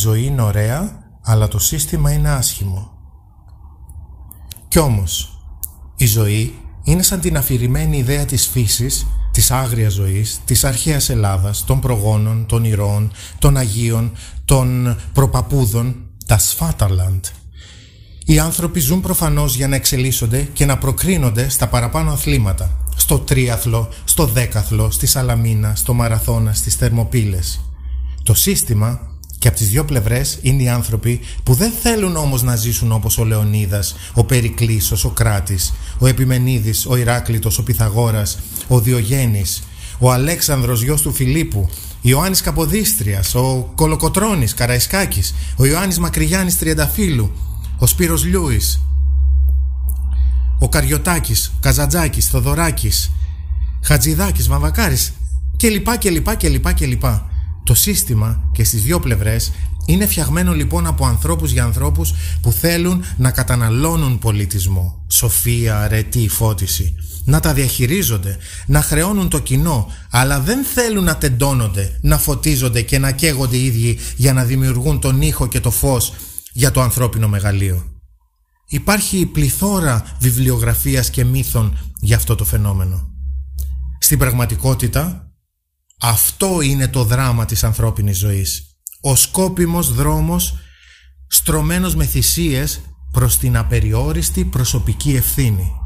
ζωή είναι ωραία, αλλά το σύστημα είναι άσχημο. Κι όμως, η ζωή είναι σαν την αφηρημένη ιδέα της φύσης, της άγριας ζωής, της αρχαίας Ελλάδας, των προγόνων, των ηρώων, των Αγίων, των προπαπούδων, τα Σφάταρλαντ. Οι άνθρωποι ζουν προφανώς για να εξελίσσονται και να προκρίνονται στα παραπάνω αθλήματα, στο τρίαθλο, στο δέκαθλο, στη σαλαμίνα, στο μαραθώνα, στις θερμοπύλες. Το σύστημα και από τις δύο πλευρές είναι οι άνθρωποι που δεν θέλουν όμως να ζήσουν όπως ο Λεωνίδας, ο Περικλής, ο Σοκράτης, ο Επιμενίδης, ο Ηράκλητος, ο Πυθαγόρας, ο Διογέννης, ο Αλέξανδρος γιος του Φιλίππου, Ιωάννης Καποδίστριας, ο Κολοκοτρώνης, Καραϊσκάκης, ο Ιωάννης Μακρυγιάννης Τριανταφύλου, ο Σπύρος Λιούης, ο Καριωτάκης, Καζατζάκης, Θοδωράκης, Χατζηδάκης, Βαμβακάρης και λοιπά και λοιπά και λοιπά και λοιπά. Το σύστημα και στις δύο πλευρές είναι φτιαγμένο λοιπόν από ανθρώπους για ανθρώπους που θέλουν να καταναλώνουν πολιτισμό, σοφία, αρετή, φώτιση, να τα διαχειρίζονται, να χρεώνουν το κοινό, αλλά δεν θέλουν να τεντώνονται, να φωτίζονται και να καίγονται οι ίδιοι για να δημιουργούν τον ήχο και το φως για το ανθρώπινο μεγαλείο. Υπάρχει πληθώρα βιβλιογραφίας και μύθων για αυτό το φαινόμενο. Στην πραγματικότητα, αυτό είναι το δράμα της ανθρώπινης ζωής. Ο σκόπιμος δρόμος στρωμένος με θυσίες προς την απεριόριστη προσωπική ευθύνη.